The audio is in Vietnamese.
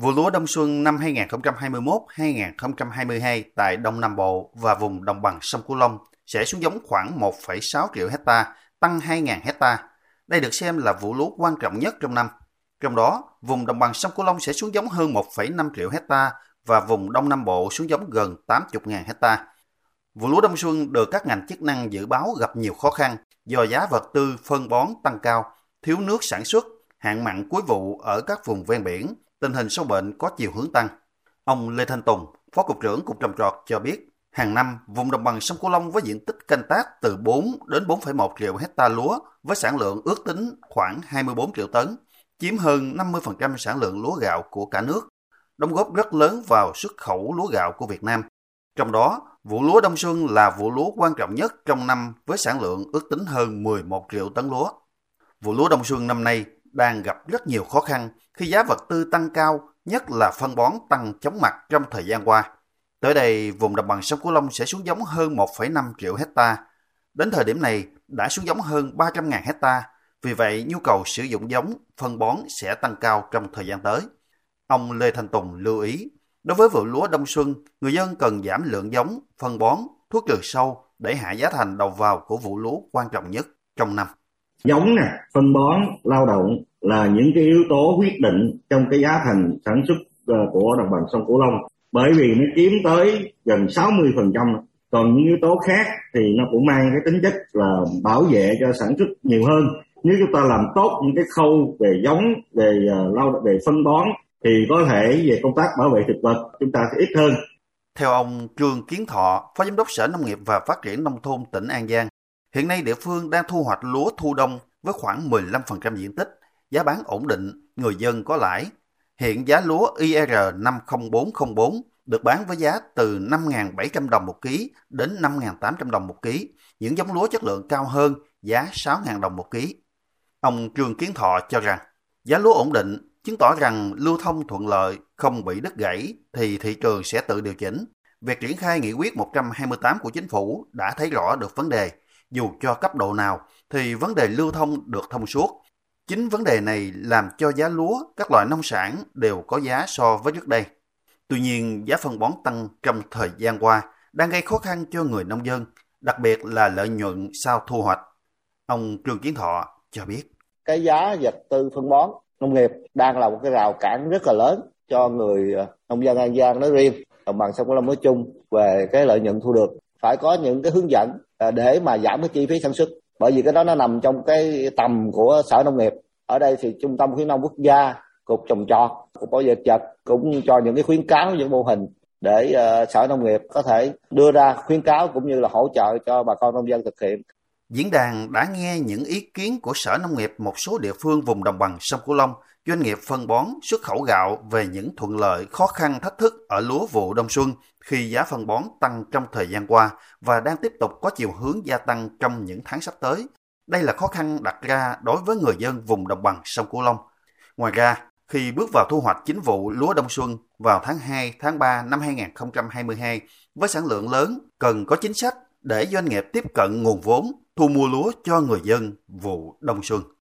Vụ lúa đông xuân năm 2021-2022 tại Đông Nam Bộ và vùng đồng bằng sông Cửu Long sẽ xuống giống khoảng 1,6 triệu hecta, tăng 2.000 hecta. Đây được xem là vụ lúa quan trọng nhất trong năm. Trong đó, vùng đồng bằng sông Cửu Long sẽ xuống giống hơn 1,5 triệu hecta và vùng Đông Nam Bộ xuống giống gần 80.000 hecta. Vụ lúa đông xuân được các ngành chức năng dự báo gặp nhiều khó khăn do giá vật tư phân bón tăng cao, thiếu nước sản xuất, hạn mặn cuối vụ ở các vùng ven biển, tình hình sâu bệnh có chiều hướng tăng. Ông Lê Thanh Tùng, Phó Cục trưởng Cục Trồng trọt cho biết, hàng năm vùng đồng bằng sông Cửu Long với diện tích canh tác từ 4 đến 4,1 triệu hecta lúa với sản lượng ước tính khoảng 24 triệu tấn, chiếm hơn 50% sản lượng lúa gạo của cả nước, đóng góp rất lớn vào xuất khẩu lúa gạo của Việt Nam. Trong đó, vụ lúa đông xuân là vụ lúa quan trọng nhất trong năm với sản lượng ước tính hơn 11 triệu tấn lúa. Vụ lúa đông xuân năm nay đang gặp rất nhiều khó khăn khi giá vật tư tăng cao, nhất là phân bón tăng chóng mặt trong thời gian qua. Tới đây, vùng đồng bằng sông Cửu Long sẽ xuống giống hơn 1,5 triệu hecta. Đến thời điểm này, đã xuống giống hơn 300.000 hecta. Vì vậy, nhu cầu sử dụng giống, phân bón sẽ tăng cao trong thời gian tới. Ông Lê Thanh Tùng lưu ý, đối với vụ lúa đông xuân, người dân cần giảm lượng giống, phân bón, thuốc trừ sâu để hạ giá thành đầu vào của vụ lúa quan trọng nhất trong năm. Giống nè, phân bón, lao động là những cái yếu tố quyết định trong cái giá thành sản xuất ờ, của đồng bằng sông Cửu Long. Bởi vì nó chiếm tới gần 60% còn những yếu tố khác thì nó cũng mang cái tính chất là bảo vệ cho sản xuất nhiều hơn. Nếu chúng ta làm tốt những cái khâu về giống về ờ, lao về phân bón thì có thể về công tác bảo vệ thực vật chúng ta sẽ ít hơn. Theo ông Trương Kiến Thọ, Phó Giám đốc Sở Nông nghiệp và Phát triển Nông thôn tỉnh An Giang, hiện nay địa phương đang thu hoạch lúa thu đông với khoảng 15% diện tích, giá bán ổn định, người dân có lãi. Hiện giá lúa IR 50404 được bán với giá từ 5.700 đồng một ký đến 5.800 đồng một ký. Những giống lúa chất lượng cao hơn giá 6.000 đồng một ký. Ông Trương Kiến Thọ cho rằng giá lúa ổn định chứng tỏ rằng lưu thông thuận lợi, không bị đứt gãy thì thị trường sẽ tự điều chỉnh. Việc triển khai nghị quyết 128 của chính phủ đã thấy rõ được vấn đề. Dù cho cấp độ nào thì vấn đề lưu thông được thông suốt. Chính vấn đề này làm cho giá lúa, các loại nông sản đều có giá so với trước đây. Tuy nhiên, giá phân bón tăng trong thời gian qua đang gây khó khăn cho người nông dân, đặc biệt là lợi nhuận sau thu hoạch. Ông Trương Kiến Thọ cho biết. Cái giá vật tư phân bón nông nghiệp đang là một cái rào cản rất là lớn cho người ờ, nông dân An Giang nói riêng, đồng bằng sông Cửu Long nói chung về cái lợi nhuận thu được. Phải có những cái hướng dẫn Ờ, để mà giảm cái chi phí sản xuất. Bởi vì cái đó nó nằm trong cái tầm của Sở Nông nghiệp. Ở đây thì Trung tâm Khuyến nông Quốc gia cục trồng trọt cục bảo vệ chật cũng cho những cái khuyến cáo những mô hình để uh, sở nông nghiệp có thể đưa ra khuyến cáo cũng như là hỗ trợ cho bà con nông dân thực hiện Diễn đàn đã nghe những ý kiến của Sở Nông nghiệp một số địa phương vùng đồng bằng sông Cửu Long, doanh nghiệp phân bón, xuất khẩu gạo về những thuận lợi, khó khăn, thách thức ở lúa vụ đông xuân khi giá phân bón tăng trong thời gian qua và đang tiếp tục có chiều hướng gia tăng trong những tháng sắp tới. Đây là khó khăn đặt ra đối với người dân vùng đồng bằng sông Cửu Long. Ngoài ra, khi bước vào thu hoạch chính vụ lúa đông xuân vào tháng 2, tháng 3 năm 2022 với sản lượng lớn, cần có chính sách để doanh nghiệp tiếp cận nguồn vốn thu mua lúa cho người dân vụ đông xuân.